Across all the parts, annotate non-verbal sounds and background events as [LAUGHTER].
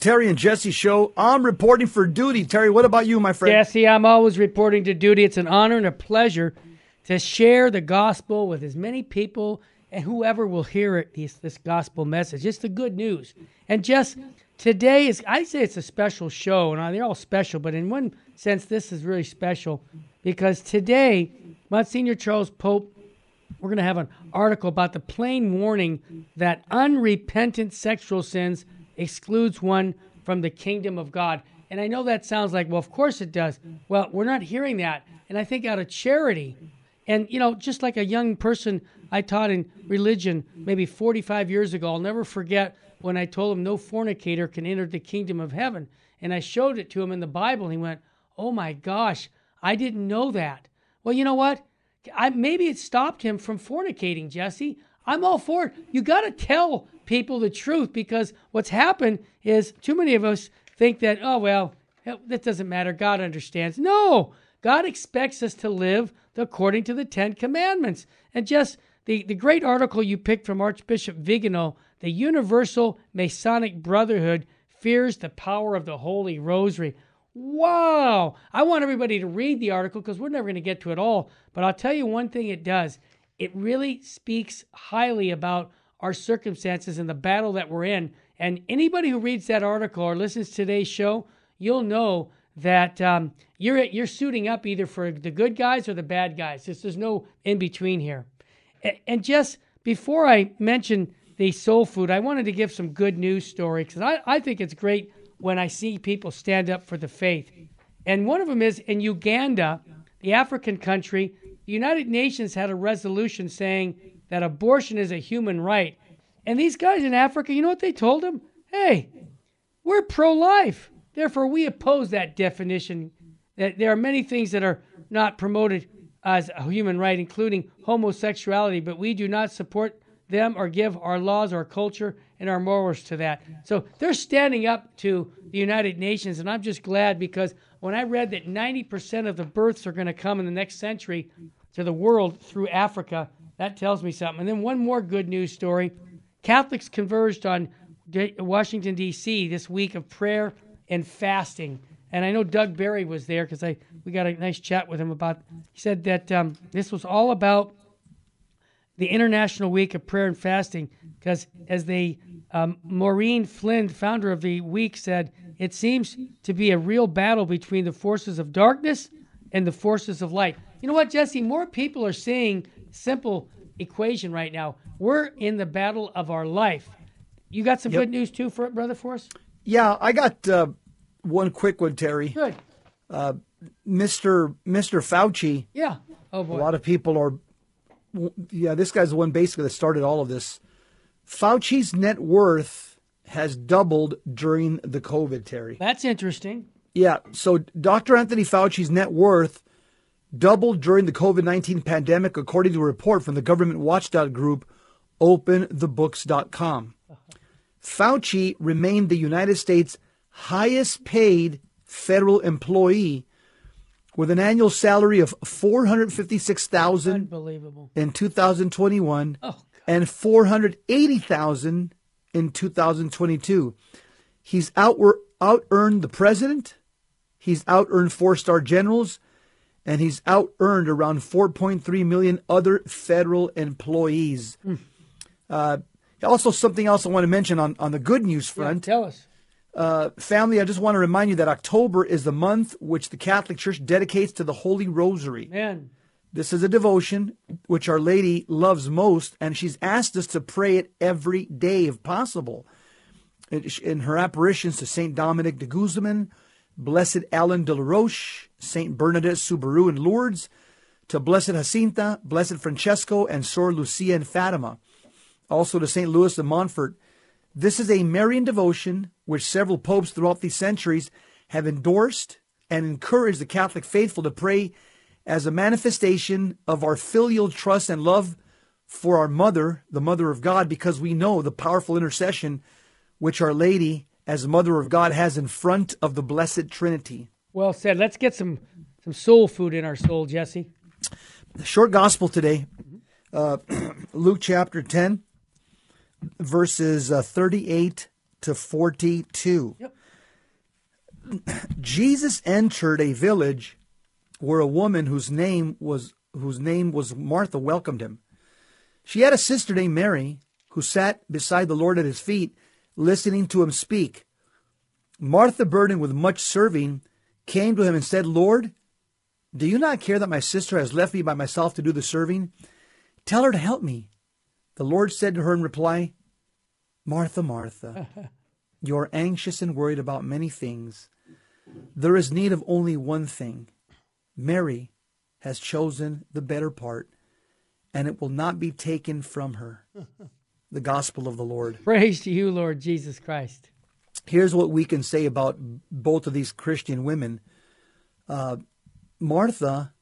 Terry and Jesse show. I'm reporting for duty. Terry, what about you, my friend? Jesse, I'm always reporting to duty. It's an honor and a pleasure to share the gospel with as many people and whoever will hear it, this, this gospel message. It's the good news. And just today is, I say it's a special show, and they're all special, but in one sense, this is really special because today, Monsignor Charles Pope, we're going to have an article about the plain warning that unrepentant sexual sins excludes one from the kingdom of God. And I know that sounds like, well, of course it does. Well, we're not hearing that. And I think out of charity, and, you know, just like a young person I taught in religion maybe 45 years ago, I'll never forget when I told him no fornicator can enter the kingdom of heaven. And I showed it to him in the Bible, and he went, Oh my gosh, I didn't know that. Well, you know what? I, maybe it stopped him from fornicating, Jesse. I'm all for it. You got to tell people the truth because what's happened is too many of us think that, oh, well, that doesn't matter. God understands. No, God expects us to live according to the Ten Commandments. And just the, the great article you picked from Archbishop Vigano, the Universal Masonic Brotherhood fears the power of the Holy Rosary. Wow! I want everybody to read the article because we're never going to get to it all. But I'll tell you one thing it does it really speaks highly about our circumstances and the battle that we're in. And anybody who reads that article or listens to today's show, you'll know that um, you're you're suiting up either for the good guys or the bad guys. There's, there's no in between here. And, just before I mention the soul food, I wanted to give some good news story because I, I think it's great when I see people stand up for the faith. And one of them is in Uganda, the African country, the United Nations had a resolution saying that abortion is a human right. And these guys in Africa, you know what they told them? Hey, we're pro life. Therefore, we oppose that definition. That there are many things that are not promoted as a human right, including homosexuality, but we do not support them or give our laws, our culture, and our morals to that. So they're standing up to the United Nations, and I'm just glad because when I read that 90% of the births are going to come in the next century to the world through Africa, that tells me something. And then one more good news story Catholics converged on Washington, D.C. this week of prayer and fasting. And I know Doug Barry was there because I we got a nice chat with him about. He said that um, this was all about the International Week of Prayer and Fasting because, as the um, Maureen Flynn, founder of the week, said, it seems to be a real battle between the forces of darkness and the forces of light. You know what, Jesse? More people are seeing simple equation right now. We're in the battle of our life. You got some yep. good news too, for brother Forrest? Yeah, I got uh, one quick one, Terry. Good. Uh, Mr. Mr. Fauci. Yeah. Oh boy. A lot of people are. Yeah, this guy's the one basically that started all of this. Fauci's net worth has doubled during the COVID, Terry. That's interesting. Yeah. So Dr. Anthony Fauci's net worth doubled during the COVID 19 pandemic, according to a report from the government watchdog group OpenTheBooks.com. Fauci remained the United States' highest paid federal employee with an annual salary of 456,000 unbelievable in 2021 oh, and 480,000 in 2022. He's out out earned the president, he's out earned four-star generals, and he's out earned around 4.3 million other federal employees. Mm. Uh, also, something else I want to mention on, on the good news front. Yeah, tell us. Uh, family, I just want to remind you that October is the month which the Catholic Church dedicates to the Holy Rosary. Man. This is a devotion which Our Lady loves most, and she's asked us to pray it every day if possible. In her apparitions to St. Dominic de Guzman, Blessed Alan de la Roche, St. Bernadette Soubirous in Lourdes, to Blessed Jacinta, Blessed Francesco, and Sor Lucia in Fatima. Also to St. Louis de Montfort, this is a Marian devotion which several popes throughout these centuries have endorsed and encouraged the Catholic faithful to pray as a manifestation of our filial trust and love for our mother, the mother of God, because we know the powerful intercession which Our Lady, as the mother of God, has in front of the Blessed Trinity. Well said. Let's get some, some soul food in our soul, Jesse. The short gospel today, uh, [CLEARS THROAT] Luke chapter 10 verses uh, 38 to 42. Yep. [CLEARS THROAT] Jesus entered a village where a woman whose name was whose name was Martha welcomed him. She had a sister named Mary who sat beside the Lord at his feet, listening to him speak. Martha, burdened with much serving, came to him and said, Lord, do you not care that my sister has left me by myself to do the serving? Tell her to help me. The Lord said to her in reply, Martha, Martha, [LAUGHS] you're anxious and worried about many things. There is need of only one thing. Mary has chosen the better part, and it will not be taken from her. [LAUGHS] The gospel of the Lord. Praise to you, Lord Jesus Christ. Here's what we can say about both of these Christian women. Uh, Martha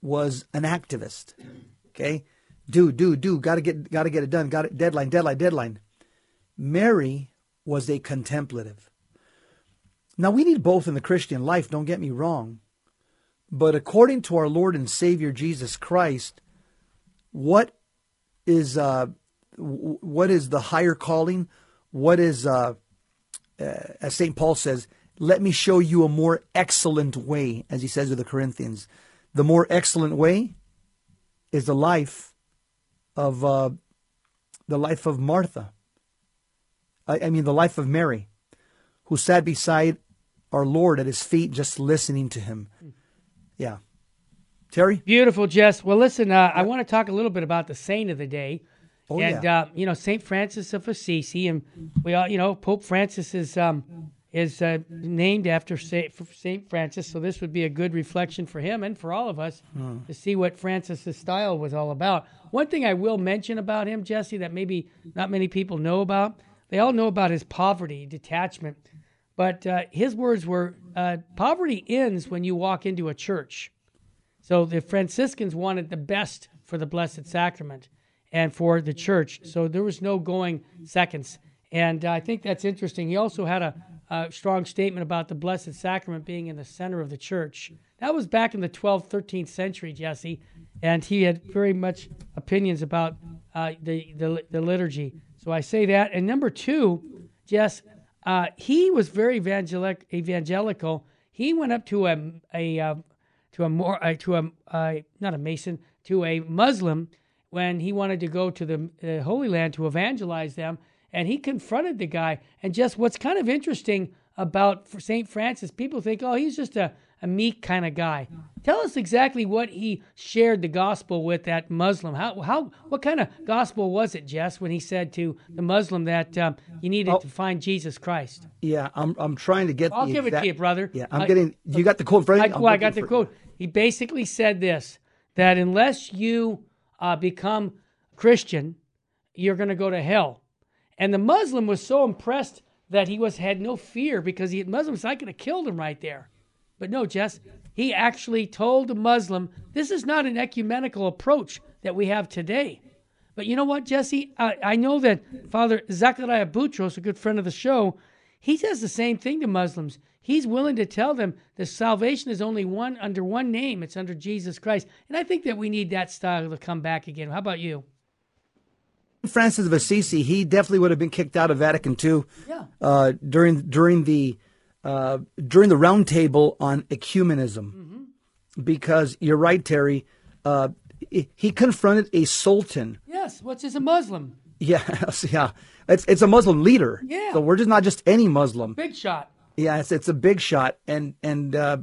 was an activist. Okay, do do do. Got to get got to get it done. Got it. Deadline. Deadline. Deadline. Mary was a contemplative. Now we need both in the Christian life. Don't get me wrong, but according to our Lord and Savior Jesus Christ, what is uh, what is the higher calling? What is uh, uh, as St. Paul says, let me show you a more excellent way, as he says to the Corinthians. The more excellent way is the life of uh, the life of Martha. I, I mean, the life of Mary, who sat beside our Lord at his feet, just listening to him. Yeah. Terry? Beautiful, Jess. Well, listen, uh, I want to talk a little bit about the saint of the day. Oh, and yeah. uh, you know Saint Francis of Assisi, and we all you know Pope Francis is um, is uh, named after Saint, Saint Francis, so this would be a good reflection for him and for all of us Hmm. to see what Francis's style was all about. One thing I will mention about him, Jesse, that maybe not many people know about, they all know about his poverty, detachment, but uh, his words were, uh, "Poverty ends when you walk into a church." So the Franciscans wanted the best for the Blessed Sacrament and for the church. So there was no going seconds. And I think that's interesting. He also had a, a strong statement about the Blessed Sacrament being in the center of the church. That was back in the 12th, 13th century, Jesse. And he had very much opinions about uh, the, the, the liturgy. So I say that. And number two, Jess, uh, he was very evangelic, evangelical. He went up to a, a uh, to a more uh, to a uh, not a Mason to a Muslim when he wanted to go to the uh, Holy Land to evangelize them, and he confronted the guy. And just what's kind of interesting about Saint Francis, people think, oh, he's just a, a meek kind of guy. Tell us exactly what he shared the gospel with that Muslim. How how what kind of gospel was it, Jess, when he said to the Muslim that um, you needed to find Jesus Christ? Yeah, I'm I'm trying to get. I'll give it to you, brother. Yeah, I'm I- getting. You got the quote in front of I. Well, I got the quote. He basically said this that unless you uh, become Christian, you're going to go to hell. And the Muslim was so impressed that he was had no fear because the Muslim said, I could have killed him right there. But no, Jess, he actually told the Muslim, this is not an ecumenical approach that we have today. But you know what, Jesse? I, I know that Father Zachariah Boutros, a good friend of the show, he says the same thing to Muslims. He's willing to tell them the salvation is only one under one name. It's under Jesus Christ. And I think that we need that style to come back again. How about you? Francis of Assisi, he definitely would have been kicked out of Vatican II Yeah. uh, during during the uh, during the round table on ecumenism, Mm-hmm. because you're right, Terry. Uh, he- he confronted a sultan. Yes. What's is a Muslim? Yeah, [LAUGHS] yeah. It's it's a Muslim leader. Yeah. So we're just not just any Muslim. Big shot. Yeah, it's it's a big shot, and and uh,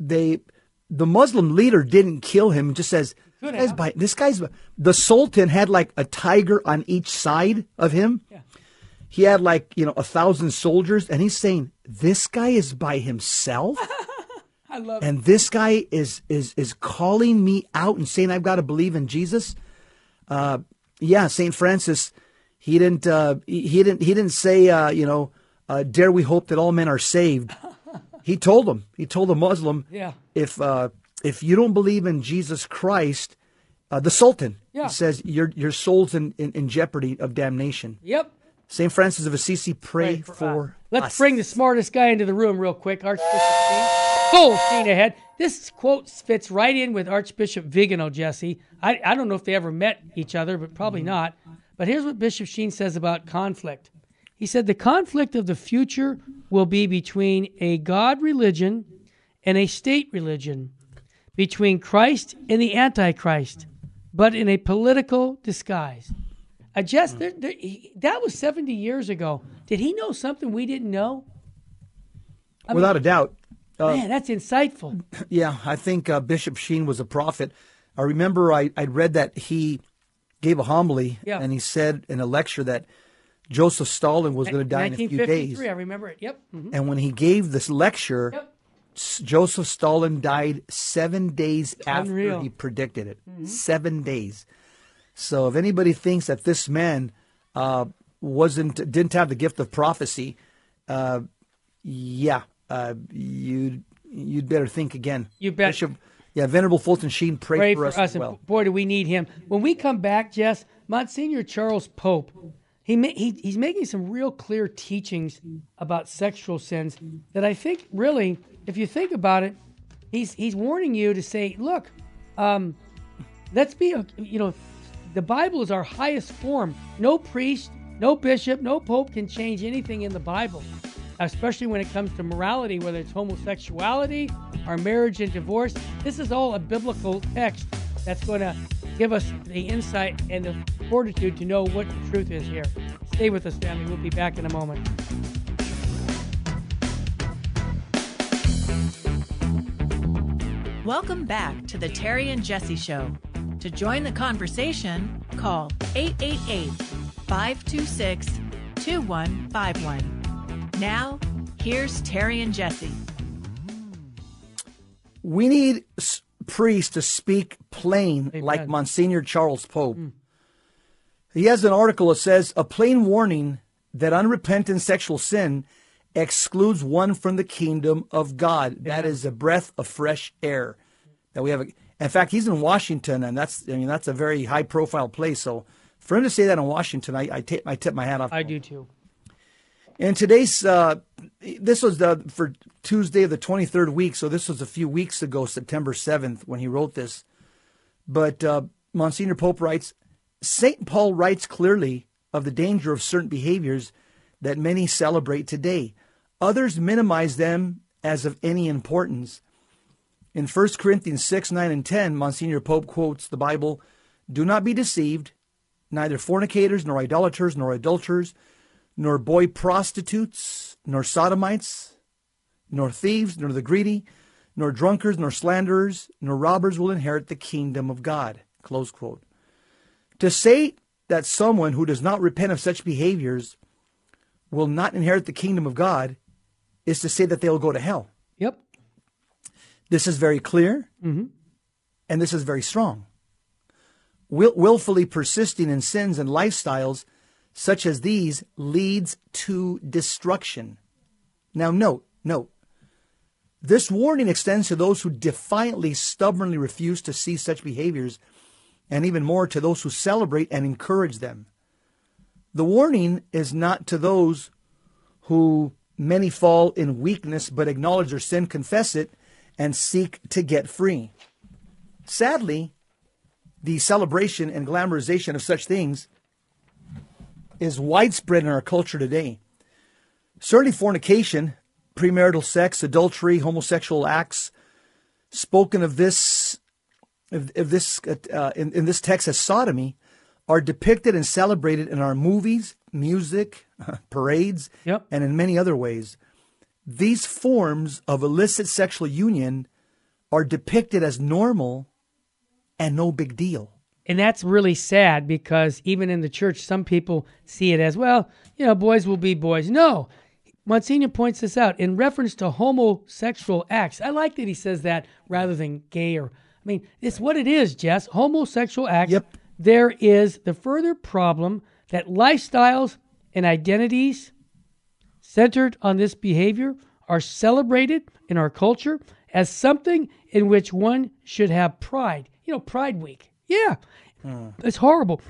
they the Muslim leader didn't kill him. Just says this guy's, by, this guy's the Sultan had like a tiger on each side of him. Yeah. He had like you know a thousand soldiers, and he's saying this guy is by himself, [LAUGHS] I love it. and this guy is is is calling me out and saying I've got to believe in Jesus. Uh, yeah, Saint Francis, he didn't uh, he, he didn't he didn't say uh, you know uh, dare we hope that all men are saved. he told them he told the Muslim Yeah. if uh, if you don't believe in Jesus Christ, uh, the Sultan Yeah. says your your soul's in, in, in jeopardy of damnation. Yep. Saint Francis of Assisi, pray, Pray for, uh, Let's us. bring the smartest guy into the room real quick, Archbishop Sheen. Full steam ahead. This quote fits right in with Archbishop Vigano, Jesse. I, I don't know if they ever met each other, but probably not. But here's what Bishop Sheen says about conflict. He said the conflict of the future will be between a God religion and a state religion, between Christ and the Antichrist, but in a political disguise. I just there, there, he, that was 70 years ago. Did he know something we didn't know? I Without mean, a doubt. Uh, man, that's insightful. [CLEARS THROAT] Yeah, I think uh, Bishop Sheen was a prophet. I remember I, I'd read that he gave a homily yeah. and he said in a lecture that Joseph Stalin was going to die in a few days. I remember it. Yep. Mm-hmm. And when he gave this lecture, yep. Joseph Stalin died seven days after Unreal. he predicted it. Mm-hmm. Seven days. So if anybody thinks that this man uh, wasn't didn't have the gift of prophecy, uh, yeah, uh, you you'd better think again. You bet. Bishop, yeah, Venerable Fulton Sheen, pray, for, for, us. well. Boy, do we need him. When we come back, Jess, Monsignor Charles Pope, he, he he's making some real clear teachings about sexual sins that I think really, if you think about it, he's he's warning you to say, look, um, let's be a, you know, the Bible is our highest form. No priest, no bishop, no pope can change anything in the Bible especially when it comes to morality, whether it's homosexuality or marriage and divorce. This is all a biblical text that's going to give us the insight and the fortitude to know what the truth is here. Stay with us, family. We'll be back in a moment. Welcome back to the Terry and Jesse Show. To join the conversation, call 888 526 2151. Now, here's Terry and Jesse. We need priests to speak plain Amen. like Monsignor Charles Pope. Mm. He has an article that says a plain warning that unrepentant sexual sin excludes one from the kingdom of God. That is a breath of fresh air that we have. In fact, he's in Washington, and that's I mean that's a very high profile place. So for him to say that in Washington, I, I, t- I tip my hat off. I do too. And today's uh, this was the, for Tuesday of the 23rd week, so this was a few weeks ago, September 7th, when he wrote this. But uh, Monsignor Pope writes, Saint Paul writes clearly of the danger of certain behaviors that many celebrate today. Others minimize them as of any importance. In 1 Corinthians 6, 9, and 10, Monsignor Pope quotes the Bible Do not be deceived, neither fornicators, nor idolaters, nor adulterers nor boy prostitutes, nor sodomites, nor thieves, nor the greedy, nor drunkards, nor slanderers, nor robbers will inherit the kingdom of God. Close quote. To say that someone who does not repent of such behaviors will not inherit the kingdom of God is to say that they will go to hell. Yep. This is very clear, mm-hmm. and this is very strong. Will, willfully persisting in sins and lifestyles such as these leads to destruction. Now, note, note, this warning extends to those who defiantly, stubbornly refuse to see such behaviors, and even more to those who celebrate and encourage them. The warning is not to those who many fall in weakness but acknowledge their sin, confess it, and seek to get free. Sadly, the celebration and glamorization of such things is widespread in our culture today. Certainly, fornication, premarital sex, adultery, homosexual acts, spoken of this of, of this uh, in, in this text as sodomy, are depicted and celebrated in our movies, music, [LAUGHS] parades, yep. and in many other ways. These forms of illicit sexual union are depicted as normal and no big deal. And that's really sad because even in the church, some people see it as, well, you know, boys will be boys. No. Monsignor points this out in reference to homosexual acts. I like that he says that rather than gay or, I mean, it's what it is, Jess. Homosexual acts. Yep. There is the further problem that lifestyles and identities centered on this behavior are celebrated in our culture as something in which one should have pride. You know, Pride Week. Yeah, hmm. it's horrible.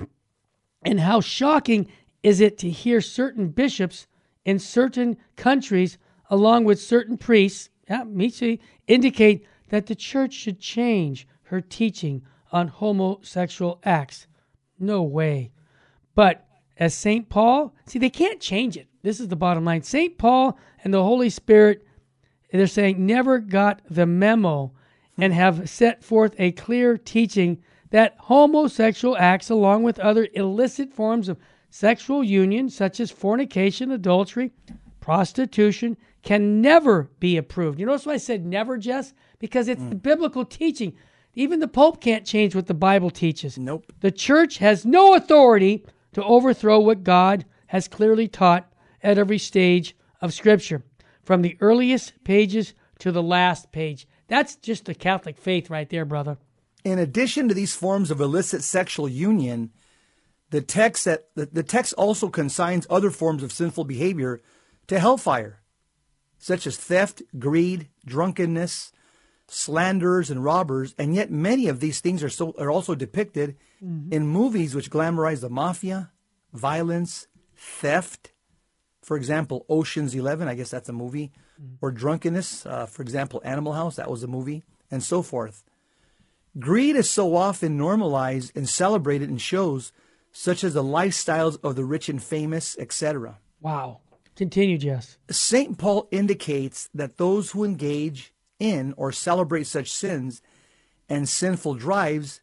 And how shocking is it to hear certain bishops in certain countries, along with certain priests, yeah, me see, indicate that the church should change her teaching on homosexual acts. No way. But as St. Paul, see, they can't change it. this is the bottom line. St. Paul and the Holy Spirit, they're saying, never got the memo and have set forth a clear teaching that homosexual acts, along with other illicit forms of sexual union, such as fornication, adultery, prostitution, can never be approved. You notice why I said never, Jess? Because it's mm. the biblical teaching. Even the Pope can't change what the Bible teaches. Nope. The church has no authority to overthrow what God has clearly taught at every stage of Scripture, from the earliest pages to the last page. That's just the Catholic faith right there, brother. In addition to these forms of illicit sexual union, the text that the, the text also consigns other forms of sinful behavior to hellfire, such as theft, greed, drunkenness, slanderers, and robbers. And yet, many of these things are so are also depicted mm-hmm. in movies which glamorize the mafia, violence, theft. For example, Ocean's Eleven, I guess that's a movie, mm-hmm. or drunkenness. Uh, for example, Animal House, that was a movie, and so forth. Greed is so often normalized and celebrated in shows such as the lifestyles of the rich and famous, etc. Wow. Continue, Jess. St. Paul indicates that those who engage in or celebrate such sins and sinful drives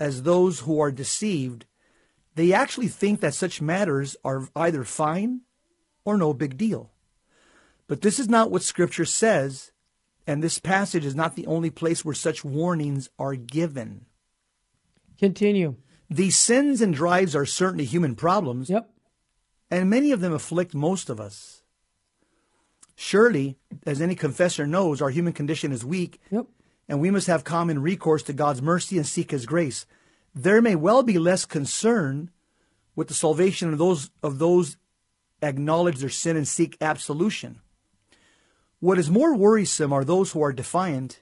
as those who are deceived, they actually think that such matters are either fine or no big deal. But this is not what Scripture says, and this passage is not the only place where such warnings are given. Continue. These sins and drives are certainly human problems. Yep. And many of them afflict most of us. Surely, as any confessor knows, our human condition is weak. Yep. And we must have common recourse to God's mercy and seek his grace. There may well be less concern with the salvation of those of those acknowledge their sin and seek absolution. What is more worrisome are those who are defiant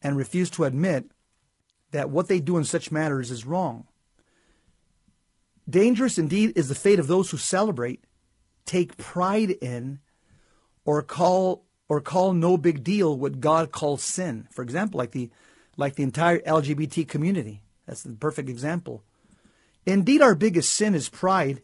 and refuse to admit that what they do in such matters is wrong. Dangerous indeed is the fate of those who celebrate, take pride in, or call or call no big deal what God calls sin. For example, like the like the entire LGBT community. That's the perfect example. Indeed, our biggest sin is pride,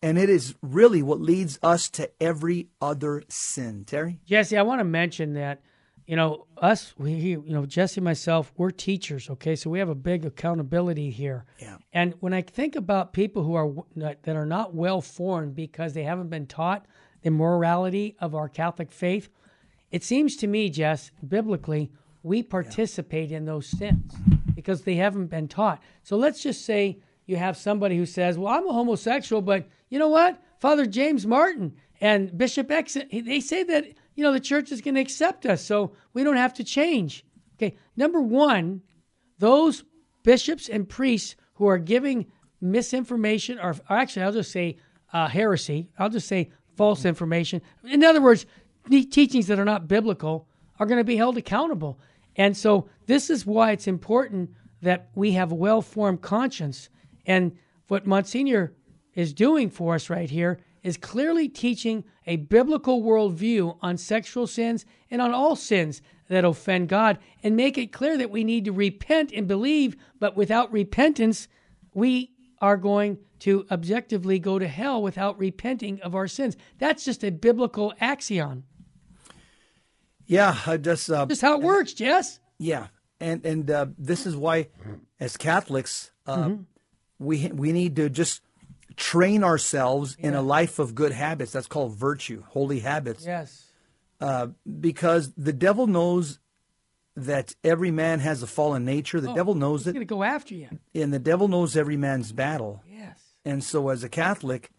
and it is really what leads us to every other sin. Terry? Jesse, I want to mention that you know, us, we, you know, Jesse and myself, we're teachers, okay? So we have a big accountability here. Yeah. And when I think about people who are that are not well formed because they haven't been taught the morality of our Catholic faith, it seems to me, Jess, biblically, we participate yeah. in those sins because they haven't been taught. So let's just say you have somebody who says, "Well, I'm a homosexual, but you know what? Father James Martin and Bishop X, they say that." You know, the church is going to accept us, so we don't have to change. Okay, number one, those bishops and priests who are giving misinformation, or, or actually, I'll just say uh, heresy, I'll just say false information. In other words, teachings that are not biblical are going to be held accountable. And so, this is why it's important that we have a well formed conscience. And what Monsignor is doing for us right here is clearly teaching a biblical worldview on sexual sins and on all sins that offend God and make it clear that we need to repent and believe, but without repentance, we are going to objectively go to hell without repenting of our sins. That's just a biblical axiom. Yeah, I just uh, just how it works, Jess. Yeah, and and uh, this is why, as Catholics, uh, mm-hmm. we we need to just train ourselves yeah. in a life of good habits. That's called virtue, holy habits. Yes. Uh, because the devil knows that every man has a fallen nature. The oh, devil knows he's it. going to go after you. And the devil knows every man's battle. Yes. And so, as a Catholic,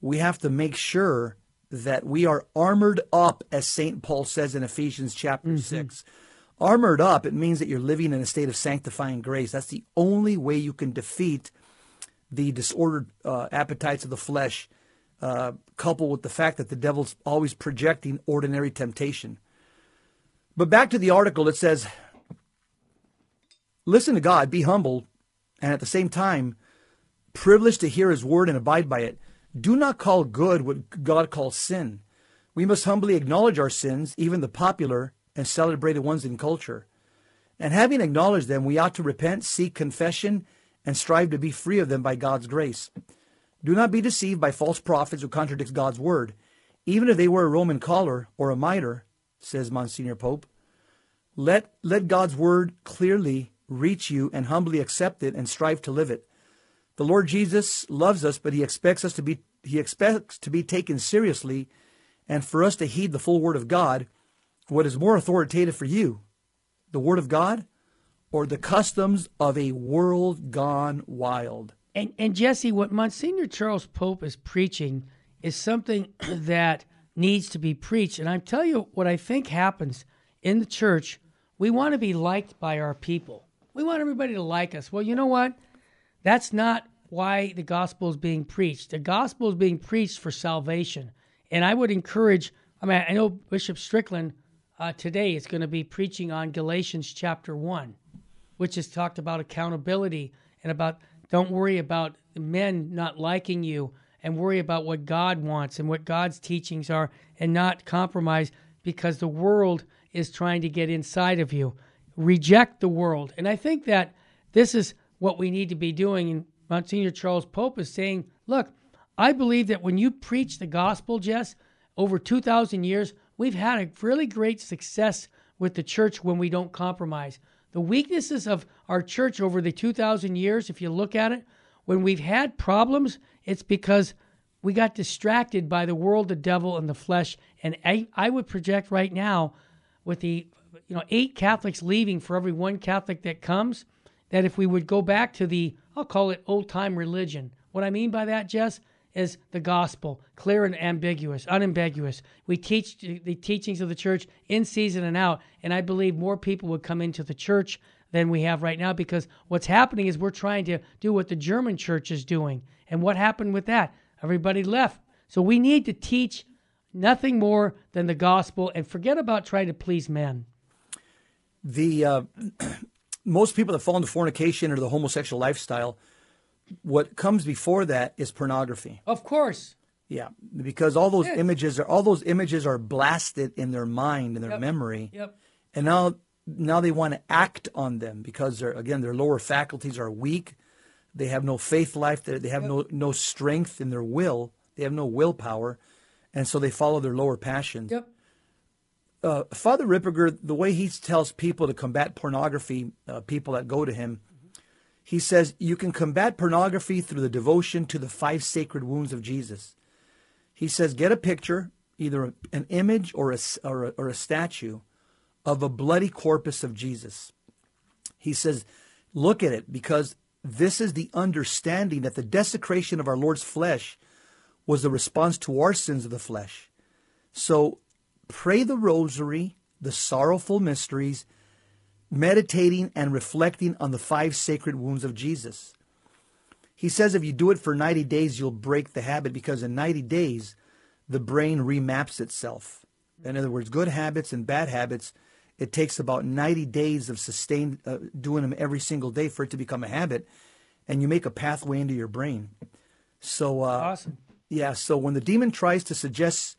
we have to make sure that we are armored up, as St. Paul says in Ephesians chapter mm-hmm. 6. Armored up, it means that you're living in a state of sanctifying grace. That's the only way you can defeat the disordered uh, appetites of the flesh, uh, coupled with the fact that the devil's always projecting ordinary temptation. But back to the article, it says, Listen to God, be humble, and at the same time, privileged to hear his word and abide by it. Do not call good what God calls sin. We must humbly acknowledge our sins, even the popular and celebrated ones in culture. And having acknowledged them, we ought to repent, seek confession, and strive to be free of them by God's grace. Do not be deceived by false prophets who contradict God's word. Even if they wear a Roman collar or a mitre, says Monsignor Pope, let, let God's word clearly reach you and humbly accept it and strive to live it. The Lord Jesus loves us, but he expects us to be he expects to be taken seriously and for us to heed the full word of God. What is more authoritative for you? The word of God or the customs of a world gone wild? And, and Jesse, what Monsignor Charles Pope is preaching is something [CLEARS THROAT] that needs to be preached. And I'm telling you what I think happens in the church. We want to be liked by our people. We want everybody to like us. Well, you know what? That's not why the gospel is being preached. The gospel is being preached for salvation. And I would encourage, I mean, I know Bishop Strickland uh, today is going to be preaching on Galatians chapter 1, which has talked about accountability and about don't worry about men not liking you and worry about what God wants and what God's teachings are and not compromise because the world is trying to get inside of you. Reject the world. And I think that this is what we need to be doing. And Monsignor Charles Pope is saying, look, I believe that when you preach the gospel, Jess, over 2,000 years, we've had a really great success with the church when we don't compromise. The weaknesses of our church over the 2,000 years, if you look at it, when we've had problems, it's because we got distracted by the world, the devil, and the flesh. And I, I would project right now, with the you know eight Catholics leaving for every one Catholic that comes, that if we would go back to the I'll call it old time religion. What I mean by that, Jess, is the gospel, clear and ambiguous, unambiguous. We teach the teachings of the church in season and out, and I believe more people would come into the church than we have right now because what's happening is we're trying to do what the German church is doing. And what happened with that? Everybody left. So we need to teach nothing more than the gospel and forget about trying to please men. The uh, [CLEARS THROAT] most people that fall into fornication or the homosexual lifestyle what comes before that is pornography. Of course. Yeah, because all those Yes. images are all those images are blasted in their mind and their Yep. memory, Yep. and now now they want to act on them because they're again their lower faculties are weak. They have no faith life. They they have no no strength in their will. They have no willpower, and so they follow their lower passions. Yep. Uh, Father Ripperger, the way he tells people to combat pornography, uh, people that go to him, he says you can combat pornography through the devotion to the five sacred wounds of Jesus. He says get a picture, either an image or a, or a, or a statue, of a bloody corpus of Jesus. He says look at it because this is the understanding that the desecration of our Lord's flesh was the response to our sins of the flesh. So pray the rosary, the sorrowful mysteries, meditating and reflecting on the five sacred wounds of Jesus. He says if you do it for 90 days, you'll break the habit because in 90 days, the brain remaps itself. In other words, good habits and bad habits, it takes about 90 days of sustained uh, doing them every single day for it to become a habit, and you make a pathway into your brain. So, uh, Awesome. yeah, so when the demon tries to suggest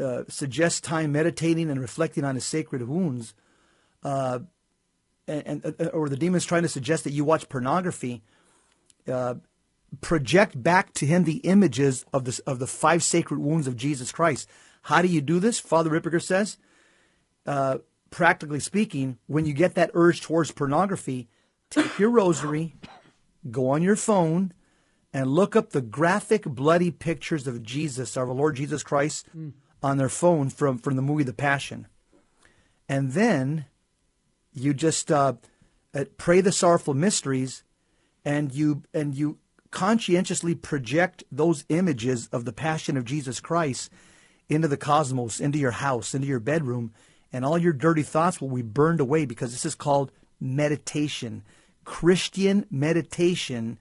uh, suggest time meditating and reflecting on his sacred wounds, uh, and, and uh, or the demon's trying to suggest that you watch pornography, uh, project back to him the images of the of the five sacred wounds of Jesus Christ. How do you do this? Father Ripperger says, uh, practically speaking, when you get that urge towards pornography, take your rosary, go on your phone, and look up the graphic, bloody pictures of Jesus, our Lord Jesus Christ, on their phone from, from the movie The Passion. And then you just uh, uh, pray the sorrowful mysteries, and you and you conscientiously project those images of the Passion of Jesus Christ into the cosmos, into your house, into your bedroom, and all your dirty thoughts will be burned away because this is called meditation, Christian meditation.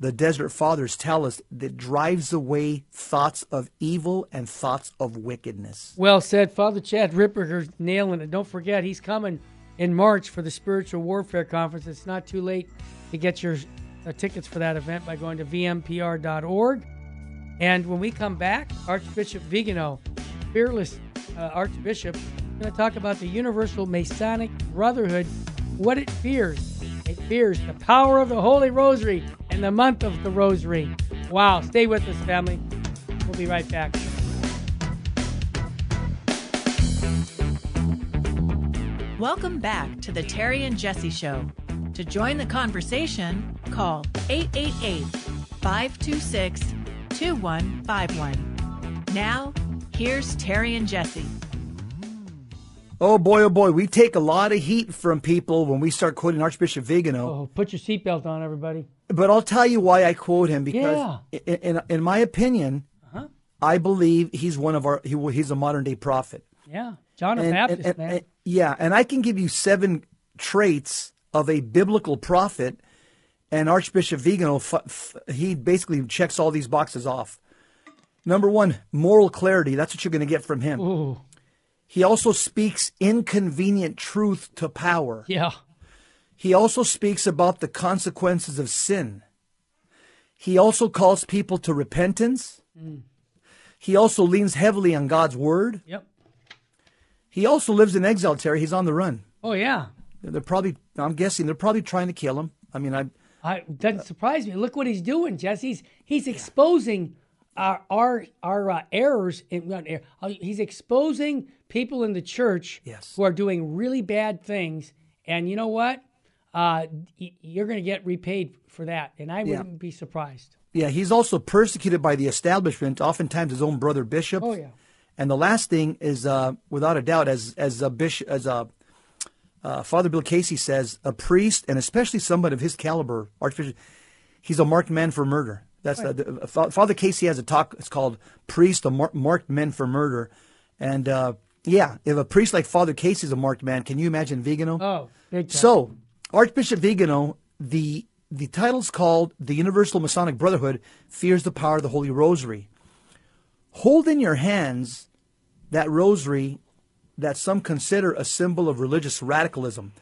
The Desert Fathers tell us that drives away thoughts of evil and thoughts of wickedness. Well said, Father Chad Ripperger's nailing it. Don't forget, he's coming in March for the Spiritual Warfare Conference. It's not too late to get your uh, tickets for that event by going to vmpr.org. And when we come back, Archbishop Vigano, fearless uh, Archbishop, going to talk about the Universal Masonic Brotherhood, what it fears. It fears the power of the Holy Rosary and the month of the Rosary. Wow. Stay with us, family. We'll be right back. Welcome back to the Terry and Jesse Show. To join the conversation, call 888 526 2151. Now, here's Terry and Jesse. Oh boy, oh boy, we take a lot of heat from people when we start quoting Archbishop Vigano. Oh, put your seatbelt on, everybody. But I'll tell you why I quote him because, Yeah. in, in, in my opinion, Uh-huh. I believe he's one of our he, he's a modern day prophet. Yeah. John the Baptist, and- and- man. Yeah, and I can give you seven traits of a biblical prophet, and Archbishop Vigano f- f- he basically checks all these boxes off. Number one, moral clarity. That's what you're going to get from him. Ooh. He also speaks inconvenient truth to power. Yeah. He also speaks about the consequences of sin. He also calls people to repentance. Mm. He also leans heavily on God's word. Yep. He also lives in exile, Terry. He's on the run. Oh, yeah. They're probably, I'm guessing, they're probably trying to kill him. I mean, I, I doesn't surprise me. Look what he's doing, Jesse. He's he's exposing our our our uh, errors. In, error, uh, he's exposing people in the church Yes. who are doing really bad things. And you know what? Uh, y- you're going to get repaid for that, and I wouldn't be surprised. yeah, he's also persecuted by the establishment, oftentimes his own brother bishop. Oh, yeah. And the last thing is, uh, without a doubt, as as a bishop, as a uh, Father Bill Casey says, a priest, and especially somebody of his caliber, Archbishop, he's a marked man for murder. That's the, the, Fa- Father Casey has a talk. It's called "Priest, a Mar- Marked Men for Murder," and uh, yeah, if a priest like Father Casey is a marked man, can you imagine Vigano? Oh, big time. So, Archbishop Vigano, the the title's called "The Universal Masonic Brotherhood Fears the Power of the Holy Rosary." Hold in your hands that rosary that some consider a symbol of religious radicalism,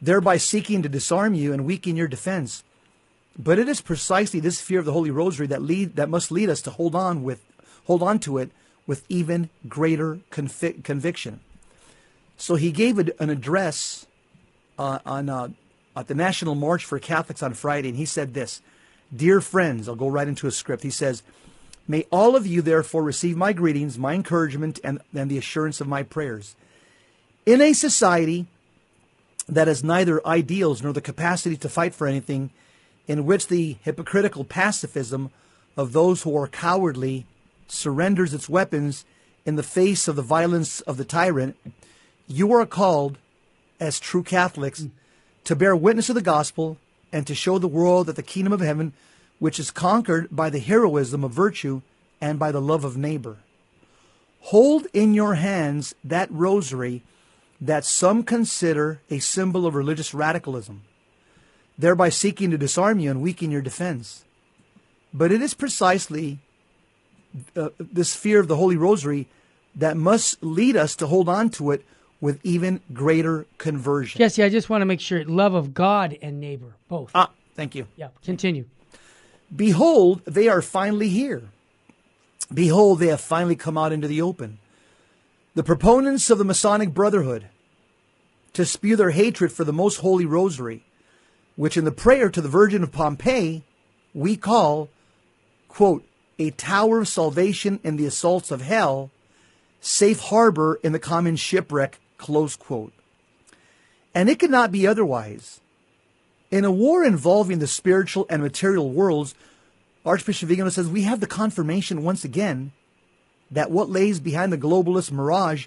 thereby seeking to disarm you and weaken your defense. But it is precisely this fear of the Holy Rosary that lead that must lead us to hold on with hold on to it with even greater convic- conviction. So he gave a, an address uh, on uh, at the National March for Catholics on Friday, and he said this: "Dear friends, I'll go right into his script. He says." May all of you therefore receive my greetings, my encouragement, and, and the assurance of my prayers. In a society that has neither ideals nor the capacity to fight for anything, in which the hypocritical pacifism of those who are cowardly surrenders its weapons in the face of the violence of the tyrant, you are called, as true Catholics, to bear witness of the gospel and to show the world that the kingdom of heaven, which is conquered by the heroism of virtue and by the love of neighbor. Hold in your hands that rosary that some consider a symbol of religious radicalism, thereby seeking to disarm you and weaken your defense. But it is precisely uh, this fear of the Holy Rosary that must lead us to hold on to it with even greater conversion. Jesse, I just want to make sure love of God and neighbor, both. Ah, thank you. yeah, continue. Behold, they are finally here. Behold, they have finally come out into the open. The proponents of the Masonic Brotherhood to spew their hatred for the most holy rosary, which in the prayer to the Virgin of Pompeii we call, quote, a tower of salvation in the assaults of hell, safe harbor in the common shipwreck, close quote. And it could not be otherwise. In a war involving the spiritual and material worlds, Archbishop Vigano says we have the confirmation once again that what lays behind the globalist mirage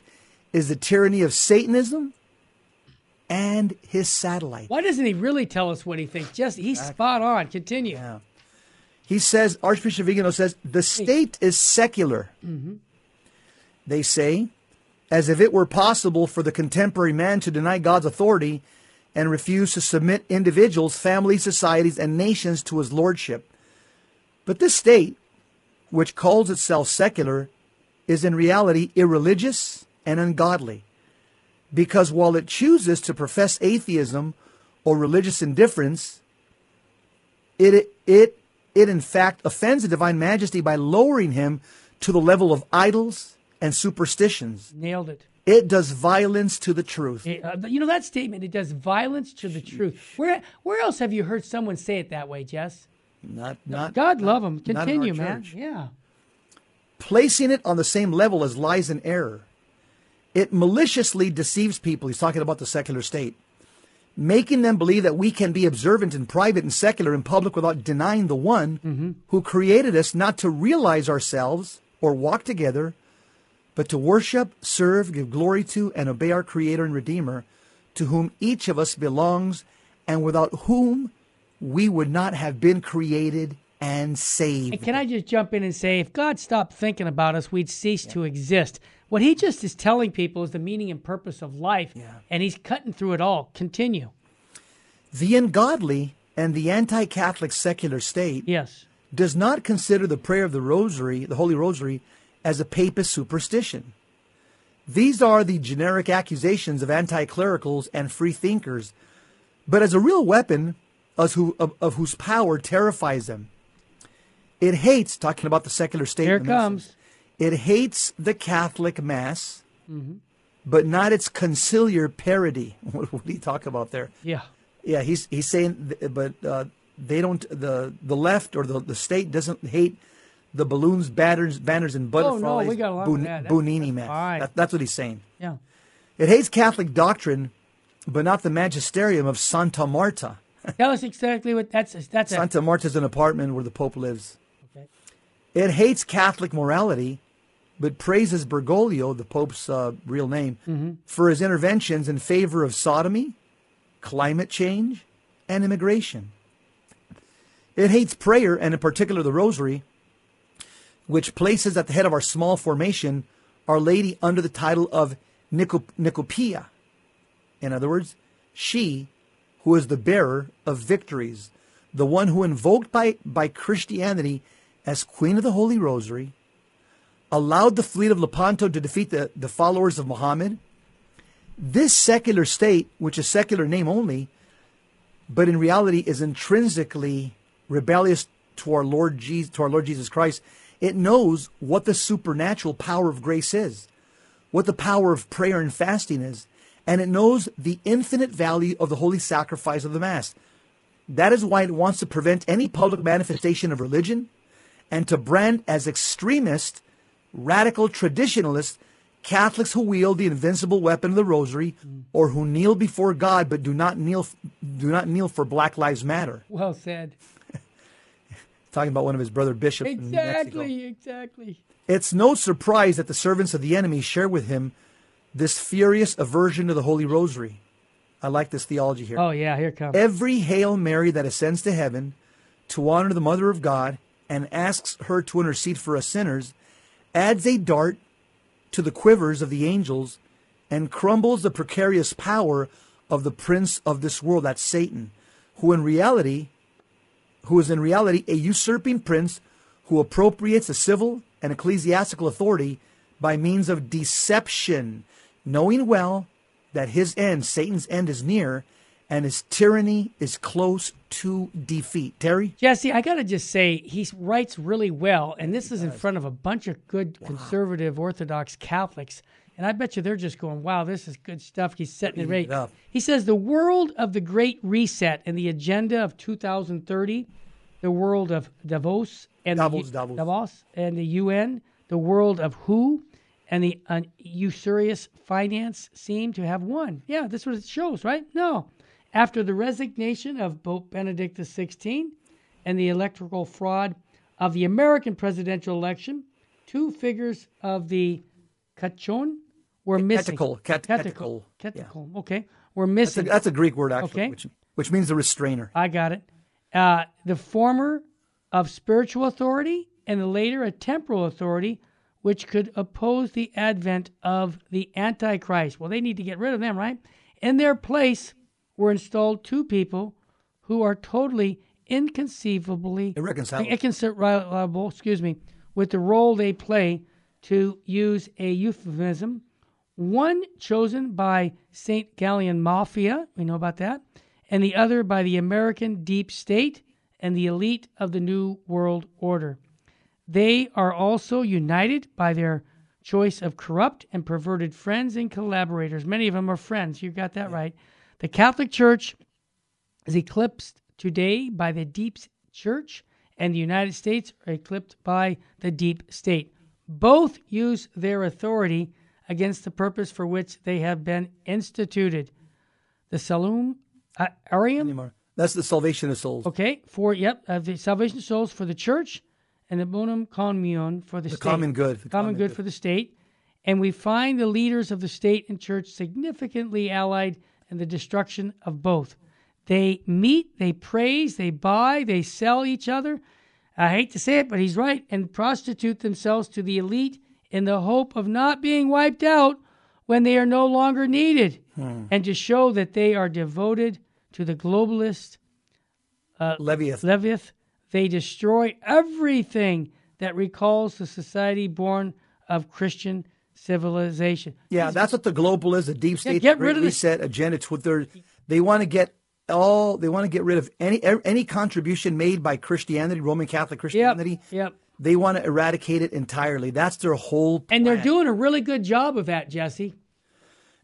is the tyranny of Satanism and his satellite. Why doesn't he really tell us what he thinks? Just he's spot on. Continue. Yeah. He says, Archbishop Vigano says, the state is secular. Mm-hmm. They say, as if it were possible for the contemporary man to deny God's authority and refuse to submit individuals, families, societies, and nations to his lordship. But this state, which calls itself secular, is in reality irreligious and ungodly. Because while it chooses to profess atheism or religious indifference, it, it, it in fact offends the divine majesty by lowering him to the level of idols and superstitions. Nailed it. It does violence to the truth. It- uh, you know that statement. It does violence to the truth. Where where else have you heard someone say it that way, Jess? Not, not God love them. not in our Continue, man. church. Yeah. placing it on the same level as lies and error. It maliciously deceives people. He's talking about the secular state, making them believe that we can be observant in private and secular in public without denying the one who created us not to realize ourselves or walk together, but to worship, serve, give glory to, and obey our Creator and Redeemer, to whom each of us belongs, and without whom we would not have been created and saved. And can I just jump in and say, if God stopped thinking about us, we'd cease to exist. What he just is telling people is the meaning and purpose of life, and he's cutting through it all. Continue. The ungodly and the anti Catholic secular state Yes. does not consider the prayer of the Rosary, the Holy Rosary, as a papist superstition. These are the generic accusations of anti clericals and free thinkers, but as a real weapon of, who, of, of whose power terrifies them. It hates, talking about the secular state. Here it comes. It hates the Catholic Mass, Mm-hmm. but not its conciliar parody. [LAUGHS] What, what do you talk about there? Yeah. Yeah, he's he's saying, but uh, they don't. The the left or the, the state doesn't hate the balloons, banners, banners, and butterflies. Oh, no, we got along with that. Bugnini man. fine. That, that's what he's saying. Yeah. It hates Catholic doctrine, but not the magisterium of Santa Marta. [LAUGHS] Tell us exactly what that's. That's a, Santa Marta's an apartment where the Pope lives. Okay. It hates Catholic morality, but praises Bergoglio, the Pope's uh, real name, Mm-hmm. for his interventions in favor of sodomy, climate change, and immigration. It hates prayer, and in particular the Rosary, which places at the head of our small formation Our Lady under the title of Nico- Nicopeia. In other words, she who is the bearer of victories, the one who invoked by, by Christianity as Queen of the Holy Rosary, allowed the fleet of Lepanto to defeat the, the followers of Muhammad. This secular state, which is secular name only, but in reality is intrinsically rebellious to our Lord Jesus, to our Lord Jesus Christ, it knows what the supernatural power of grace is, what the power of prayer and fasting is, and it knows the infinite value of the holy sacrifice of the Mass. That is why it wants to prevent any public manifestation of religion and to brand as extremist, radical traditionalists Catholics who wield the invincible weapon of the rosary or who kneel before God but do not kneel do not kneel for Black Lives Matter. Well said. Talking about one of his brother bishops in Mexico. Exactly. Exactly. It's no surprise that the servants of the enemy share with him this furious aversion to the Holy Rosary. I like this theology here. Oh yeah. Here it comes. Every Hail Mary that ascends to heaven to honor the Mother of God and asks her to intercede for us sinners adds a dart to the quivers of the angels and crumbles the precarious power of the prince of this world, that's Satan, who in reality, who is in reality a usurping prince who appropriates the civil and ecclesiastical authority by means of deception, knowing well that his end, Satan's end, is near and his tyranny is close to defeat. Terry? Jesse, I got to just say, he writes really well, and this is in front of a bunch of good conservative Orthodox Catholics. And I bet you they're just going, wow, this is good stuff. He's setting it right. up. He says the world of the Great Reset and the agenda of 2030, the world of Davos and Davos, the, Davos. Davos and the UN, the world of WHO, and the uh, usurious finance seem to have won. Yeah, that's what it shows, right? No. After the resignation of Pope Benedict XVI and the electoral fraud of the American presidential election, two figures of the Katechon were missing. Katechon, cat- Katechon. katechon, Katechon. Okay. Were That's a, missing. that's a Greek word, actually, Okay. which, which means the restrainer. I got it. Uh, the former of spiritual authority and the later a temporal authority, which could oppose the advent of the Antichrist. Well, they need to get rid of them, right? In their place were installed two people who are totally inconceivably Irreconcilable. irreconcilable, excuse me, with the role they play to use a euphemism. One chosen by St. Gallen Mafia, we know about that, and the other by the American deep state and the elite of the New World Order. They are also united by their choice of corrupt and perverted friends and collaborators. Many of them are friends. You got that right. The Catholic Church is eclipsed today by the deep church and the United States are eclipsed by the deep state. Both use their authority against the purpose for which they have been instituted. The Salum uh, Arium, Anymore. That's the salvation of souls. okay, for yep, uh, the salvation of souls for the church, and the bonum communion for the, The state. common good. The common good for the state. And we find the leaders of the state and church significantly allied in the destruction of both. They meet, they praise, they buy, they sell each other. I hate to say it, but he's right, and prostitute themselves to the elite in the hope of not being wiped out when they are no longer needed, hmm. and to show that they are devoted to the globalist uh, Leviath. Leviath, they destroy everything that recalls the society born of Christian civilization. Yeah, that's what the global is, a deep state get great rid of reset agenda. It's what they're they want to get all they want to get rid of any any contribution made by Christianity, Roman Catholic Yep, Christianity. yep. They want to eradicate it entirely. That's their whole And they're doing a really good job of that, Jesse.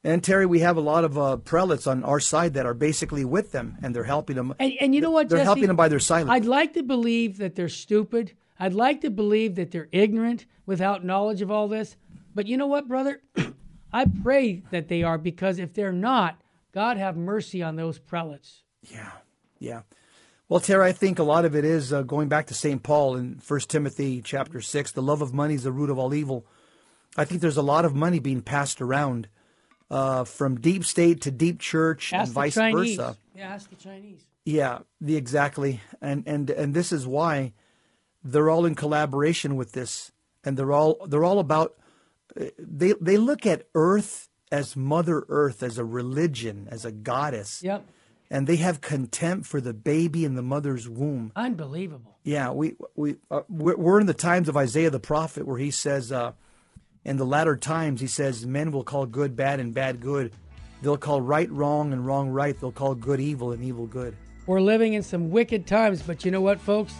And Terry, we have a lot of uh, prelates on our side that are basically with them, and they're helping them. And, and you know what, They're Jesse? helping them by their silence. I'd like to believe that they're stupid. I'd like to believe that they're ignorant without knowledge of all this. But you know what, brother? [CLEARS THROAT] I pray that they are because if they're not, God have mercy on those prelates. Yeah, yeah. Well, Terry, I think a lot of it is uh, going back to St. Paul in 1 Timothy chapter 6. The love of money is the root of all evil. I think there's a lot of money being passed around uh, from deep state to deep church Ask and vice Chinese. versa. Yeah, ask the Chinese. Yeah, the exactly, and and and this is why they're all in collaboration with this, and they're all they're all about. uh, They they look at Earth as Mother Earth as a religion, as a goddess, Yep. And they have contempt for the baby in the mother's womb. Unbelievable. Yeah, we we uh, we're, we're in the times of Isaiah the prophet, where he says, uh, in the latter times, he says, men will call good bad and bad good. They'll call right wrong and wrong right. They'll call good evil and evil good. We're living in some wicked times, but you know what, folks?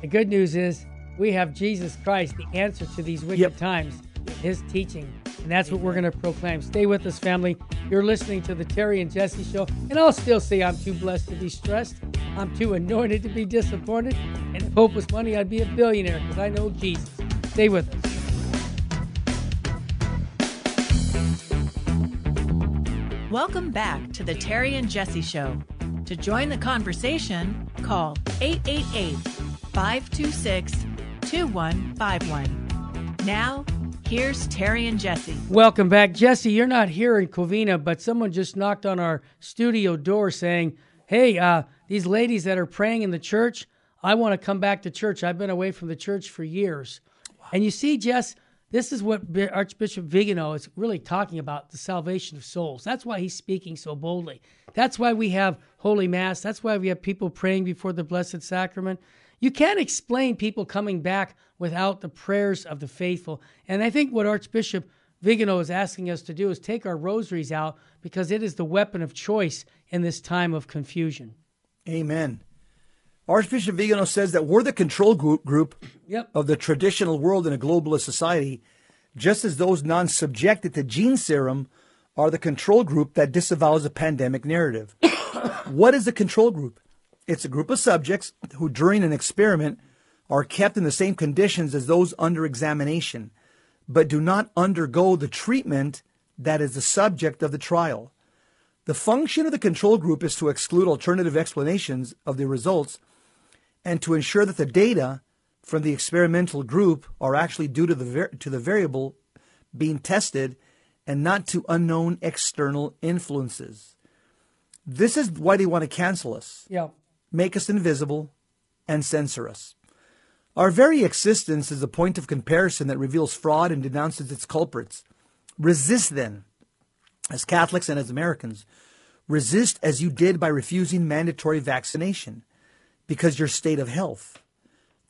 The good news is we have Jesus Christ, the answer to these wicked Yep. times, his teaching. And that's what we're going to proclaim. Stay with us, family. You're listening to the Terry and Jesse Show. And I'll still say I'm too blessed to be stressed. I'm too anointed to be disappointed. And if hope was money, I'd be a billionaire because I know Jesus. Stay with us. Welcome back to the Terry and Jesse Show. To join the conversation, call 888 526 2151. Now, here's Terry and Jesse. Welcome back. Jesse, you're not here in Covina, but someone just knocked on our studio door saying, Hey, uh, these ladies that are praying in the church, I want to come back to church. I've been away from the church for years. And you see, Jess, this is what Archbishop Vigano is really talking about the salvation of souls. That's why he's speaking so boldly. That's why we have Holy Mass. That's why we have people praying before the Blessed Sacrament. You can't explain people coming back without the prayers of the faithful. And I think what Archbishop Vigano is asking us to do is take our rosaries out because it is the weapon of choice in this time of confusion. Amen. Archbishop Vigano says that we're the control group, group Yep. of the traditional world in a globalist society, just as those non subjected to gene serum are the control group that disavows a pandemic narrative. [COUGHS] what is the control group? It's a group of subjects who, during an experiment, are kept in the same conditions as those under examination, but do not undergo the treatment that is the subject of the trial. The function of the control group is to exclude alternative explanations of the results and to ensure that the data from the experimental group are actually due to the to the variable being tested and not to unknown external influences. This is why they want to cancel us, Yeah. Make us invisible, and censor us. Our very existence is a point of comparison that reveals fraud and denounces its culprits. Resist then, as Catholics and as Americans. Resist as you did by refusing mandatory vaccination because your state of health.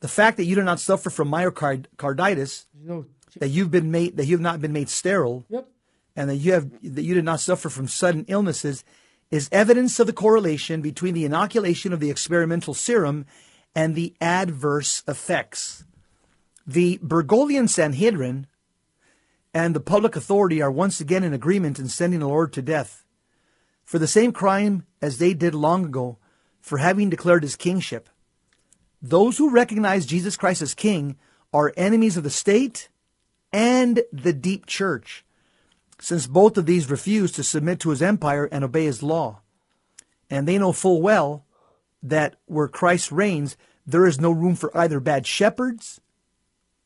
The fact that you do not suffer from myocarditis, that you've been made that you have not been made sterile, Yep. and that you have that you did not suffer from sudden illnesses is evidence of the correlation between the inoculation of the experimental serum and the adverse effects. The Bergoglian Sanhedrin and the public authority are once again in agreement in sending the Lord to death for the same crime as they did long ago for having declared his kingship. Those who recognize Jesus Christ as king are enemies of the state and the deep church, since both of these refuse to submit to his empire and obey his law. And they know full well that where Christ reigns, there is no room for either bad shepherds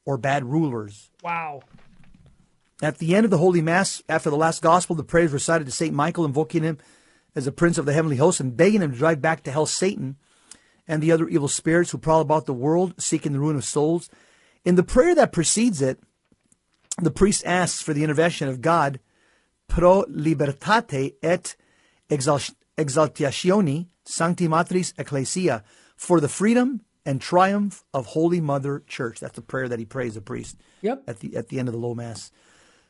or bad rulers. Wow. At the end of the Holy Mass, after the last Gospel, the prayers recited to St. Michael, invoking him as a prince of the heavenly host and begging him to drive back to hell Satan and the other evil spirits who prowl about the world seeking the ruin of souls. In the prayer that precedes it, the priest asks for the intervention of God pro libertate et exaltatione sancti matris ecclesia for the freedom and triumph of Holy Mother Church. That's the prayer that he prays, the priest, Yep. at the at the end of the low mass.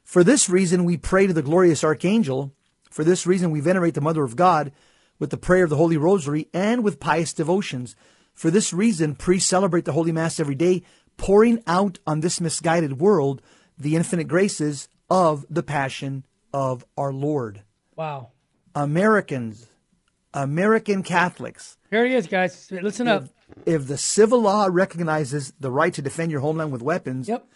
For this reason, we pray to the glorious archangel. For this reason, we venerate the Mother of God with the prayer of the Holy Rosary and with pious devotions. For this reason, priests celebrate the Holy Mass every day, pouring out on this misguided world the infinite graces of the Passion of our Lord. Wow. Americans, American Catholics, Here he is, guys. Listen up. if the civil law recognizes the right to defend your homeland with weapons, Yep.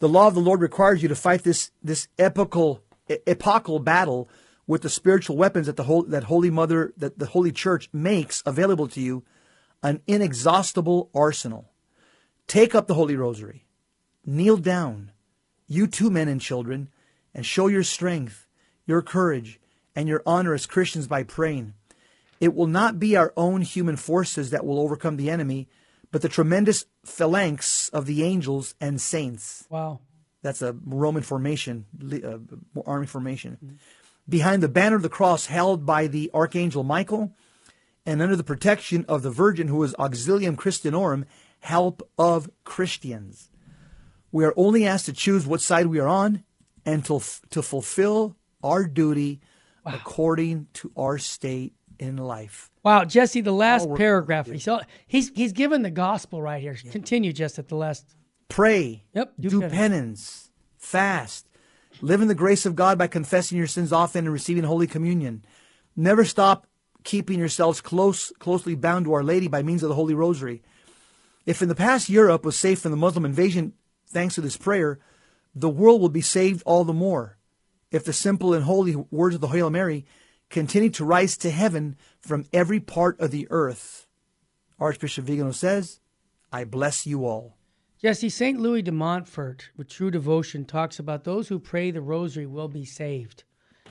the law of the Lord requires you to fight this this epochal e- epochal battle with the spiritual weapons that the whole, that Holy Mother that the Holy Church makes available to you, an inexhaustible arsenal. Take up the Holy Rosary, kneel down, you two men and children, and show your strength, your courage, and your honor as Christians by praying. It will not be our own human forces that will overcome the enemy, but the tremendous phalanx of the angels and saints. Wow. That's a Roman formation, uh, army formation. Behind the banner of the cross held by the Archangel Michael, and under the protection of the Virgin, who is Auxilium Christianorum, help of Christians. We are only asked to choose what side we are on and to, to fulfill our duty according to our state in life. Wow, Jesse, the last paragraph. He's, he's he's given the gospel right here. Continue, just at the last. Pray. Yep, do Do, penance. penance. Fast. Live in the grace of God by confessing your sins often and receiving Holy Communion. Never stop keeping yourselves close, closely bound to Our Lady by means of the Holy Rosary. If in the past Europe was safe from the Muslim invasion thanks to this prayer, the world will be saved all the more. If the simple and holy words of the Hail Mary continue to rise to heaven from every part of the earth. Archbishop Vigano says, I bless you all. Jesse, St. Louis de Montfort, with true devotion, talks about those who pray the rosary will be saved.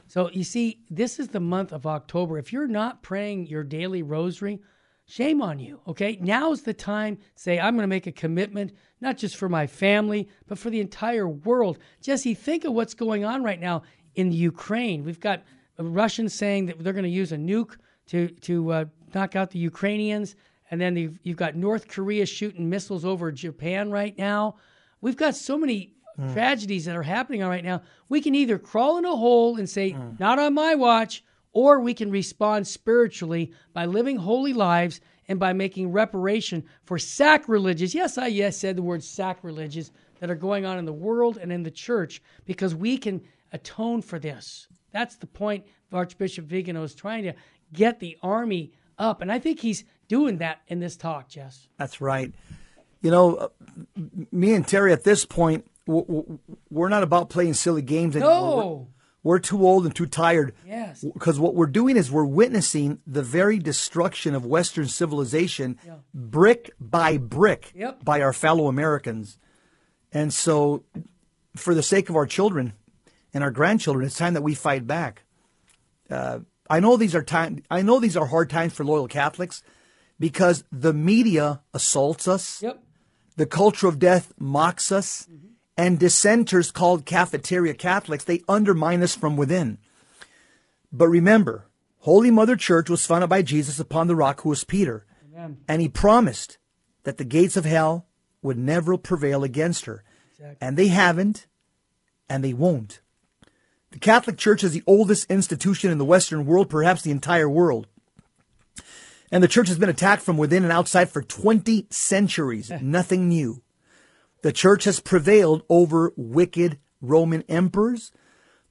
So you see, this is the month of October. If you're not praying your daily rosary, shame on you. Okay, now's the time. Say, I'm going to make a commitment, not just for my family, but for the entire world. Jesse, think of what's going on right now in the Ukraine. We've got Russians saying that they're going to use a nuke to to uh, knock out the Ukrainians, and then you've, you've got North Korea shooting missiles over Japan right now. We've got so many tragedies that are happening right now. We can either crawl in a hole and say, "Not on my watch," or we can respond spiritually by living holy lives and by making reparation for sacrileges. Yes, I yes said the word sacrileges that are going on in the world and in the church because we can atone for this. That's the point of Archbishop Vigano is trying to get the army up, and I think he's doing that in this talk, Jess. That's right. You know, uh, me and Terry at this point, we're not about playing silly games anymore. No. We're, too old and too tired. Yes. Because what we're doing is we're witnessing the very destruction of Western civilization, brick by brick, Yep. by our fellow Americans. And so, for the sake of our children and our grandchildren, it's time that we fight back. Uh, I know these are time. I know these are hard times for loyal Catholics because the media assaults us. Yep. The culture of death mocks us, and dissenters called cafeteria Catholics, they undermine us from within. But remember, Holy Mother Church was founded by Jesus upon the rock who was Peter, Amen. and he promised that the gates of hell would never prevail against her. Exactly. And they haven't, and they won't. The Catholic Church is the oldest institution in the Western world, perhaps the entire world. And the church has been attacked from within and outside for 20 centuries. Eh. Nothing new. The church has prevailed over wicked Roman emperors.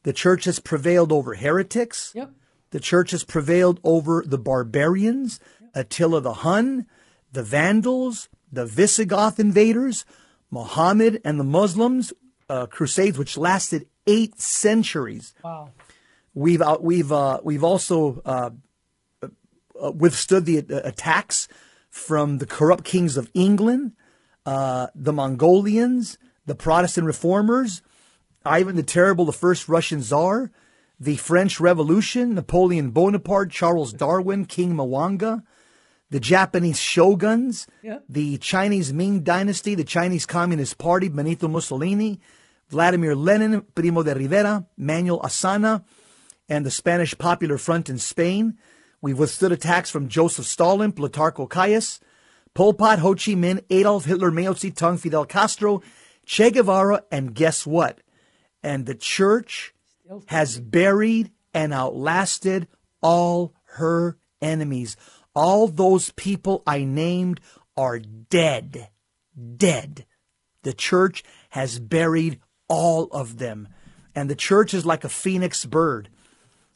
The church has prevailed over heretics. Yep. The church has prevailed over the barbarians, Attila the Hun, the Vandals, the Visigoth invaders, Muhammad and the Muslims, uh, crusades which lasted eight centuries. Wow. We've uh, we've uh, we've also uh, uh, withstood the attacks from the corrupt kings of England, uh, the Mongolians, the Protestant reformers, Ivan the Terrible, the first Russian Tsar, the French Revolution, Napoleon Bonaparte, Charles Darwin, King Mwanga, the Japanese shoguns, Yep. the Chinese Ming Dynasty, the Chinese Communist Party, Benito Mussolini, Vladimir Lenin, Primo de Rivera, Manuel Azaña, and the Spanish Popular Front in Spain. We've withstood attacks from Joseph Stalin, Plutarco Calles, Pol Pot, Ho Chi Minh, Adolf Hitler, Mao Zedong, Fidel Castro, Che Guevara, and guess what? And the church has buried and outlasted all her enemies. All those people I named are dead. Dead. The church has buried all of them. And the church is like a phoenix bird.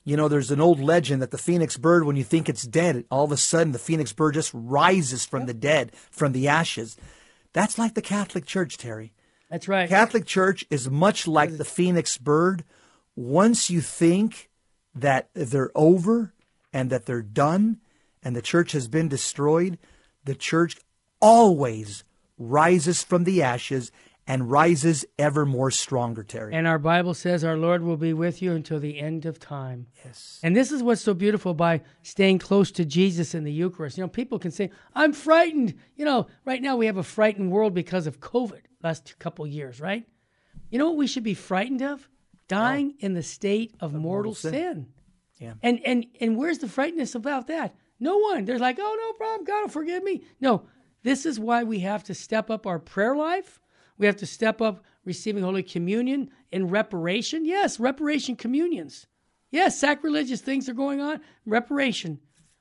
You know, there's an old legend that the phoenix bird, when you think it's dead, all of a sudden the phoenix bird just rises from the dead, from the ashes. That's like the Catholic Church, Terry. That's right. Catholic Church is much like the phoenix bird. Once you think that they're over and that they're done and the church has been destroyed, the church always rises from the ashes and rises ever more stronger, Terry. And our Bible says our Lord will be with you until the end of time. yes. And this is what's so beautiful by staying close to Jesus in the Eucharist. You know, people can say, I'm frightened. You know, right now we have a frightened world because of COVID last couple years, right? You know what we should be frightened of? Dying oh. in the state of, mortal, sin. sin. Yeah. And and and where's the frightenness about that? No one. They're like, oh no problem, God will forgive me. No, this is why we have to step up our prayer life. We have to step up receiving Holy Communion in reparation. Yes, reparation communions. Yes, sacrilegious things are going on. Reparation.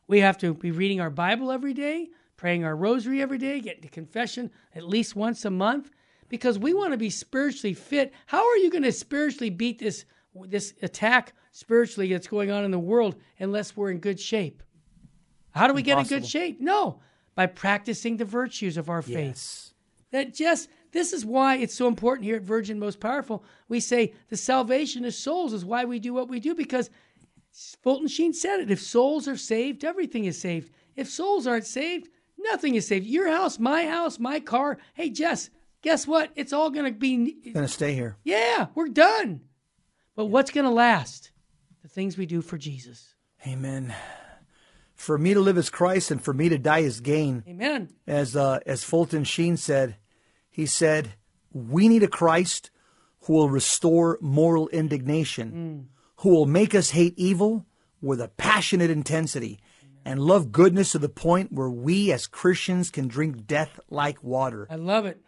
We have to be reading our Bible every day, praying our rosary every day, getting to confession at least once a month, because we want to be spiritually fit. How are you going to spiritually beat this this attack spiritually that's going on in the world unless we're in good shape? How do we get in good shape? No, by practicing the virtues of our faith. Yes. That just this is why it's so important here at Virgin Most Powerful. We say the salvation of souls is why we do what we do because Fulton Sheen said it. If souls are saved, everything is saved. If souls aren't saved, nothing is saved. Your house, my house, my car. Hey, Jess, guess what? It's all going to be Gonna stay here. yeah, we're done. But what's going to last? The things we do for Jesus. Amen. For me to live as Christ and for me to die as gain. Amen. as uh, as Fulton Sheen said, he said, "We need a Christ who will restore moral indignation, who will make us hate evil with a passionate intensity, and love goodness to the point where we as Christians can drink death like water." I love it.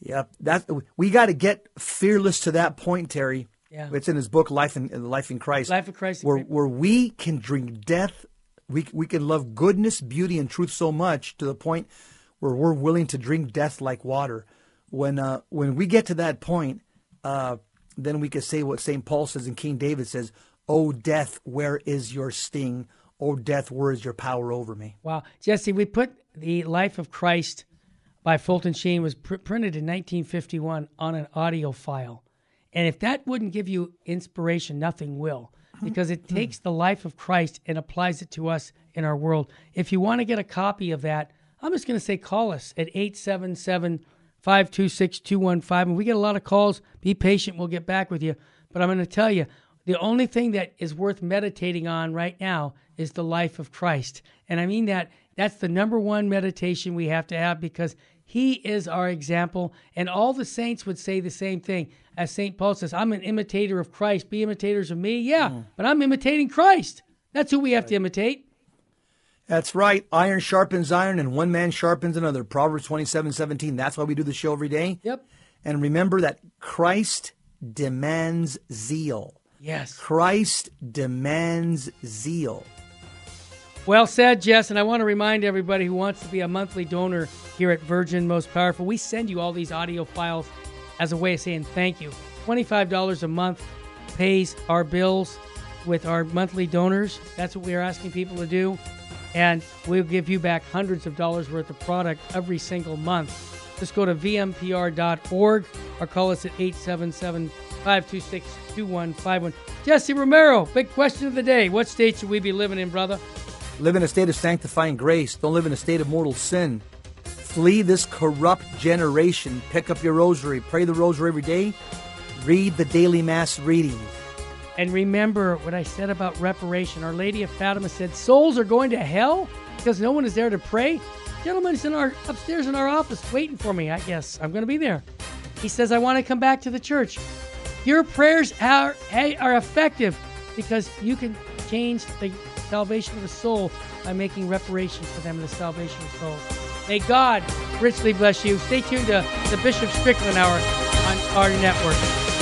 Yep, that we got to get fearless to that point, Terry. Yeah. It's in his book, Life in Life in Christ. Life of Christ where where we can drink death, we we can love goodness, beauty, and truth so much to the point where we're willing to drink death like water. When uh, when we get to that point, uh, then we can say what Saint Paul says and King David says, "O death, where is your sting? O death, where is your power over me?" Wow. Jesse, we put the Life of Christ by Fulton Sheen was pr- printed in 1951 on an audio file. And if that wouldn't give you inspiration, nothing will. Because it takes the life of Christ and applies it to us in our world. If you want to get a copy of that, I'm just going to say call us at 877 526 215. And we get a lot of calls. Be patient. We'll get back with you. But I'm going to tell you the only thing that is worth meditating on right now is the life of Christ. And I mean that that's the number one meditation we have to have because he is our example. And all the saints would say the same thing. As St. Paul says, I'm an imitator of Christ. Be imitators of me. Yeah, mm. but I'm imitating Christ. That's who we have to imitate. That's right. Iron sharpens iron, and one man sharpens another. Proverbs twenty-seven seventeen. That's why we do the show every day. Yep. And remember that Christ demands zeal. Yes. Christ demands zeal. Well said, Jess. And I want to remind everybody who wants to be a monthly donor here at Virgin Most Powerful, we send you all these audio files as a way of saying thank you. $25 a month pays our bills with our monthly donors. That's what we are asking people to do. And we'll give you back hundreds of dollars worth of product every single month. Just go to vmpr.org or call us at 877 526 2151. Jesse Romero, big question of the day. What state should we be living in, brother? Live in a state of sanctifying grace. Don't live in a state of mortal sin. Flee this corrupt generation. Pick up your rosary. Pray the rosary every day. Read the daily mass readings. And remember what I said about reparation. Our Lady of Fatima said souls are going to hell because no one is there to pray. Gentleman's in our upstairs in our office waiting for me. I guess I'm going to be there. He says I want to come back to the church. Your prayers are are effective because you can change the salvation of a soul by making reparation for them the salvation of souls. May God richly bless you. Stay tuned to the Bishop Strickland Hour on our network.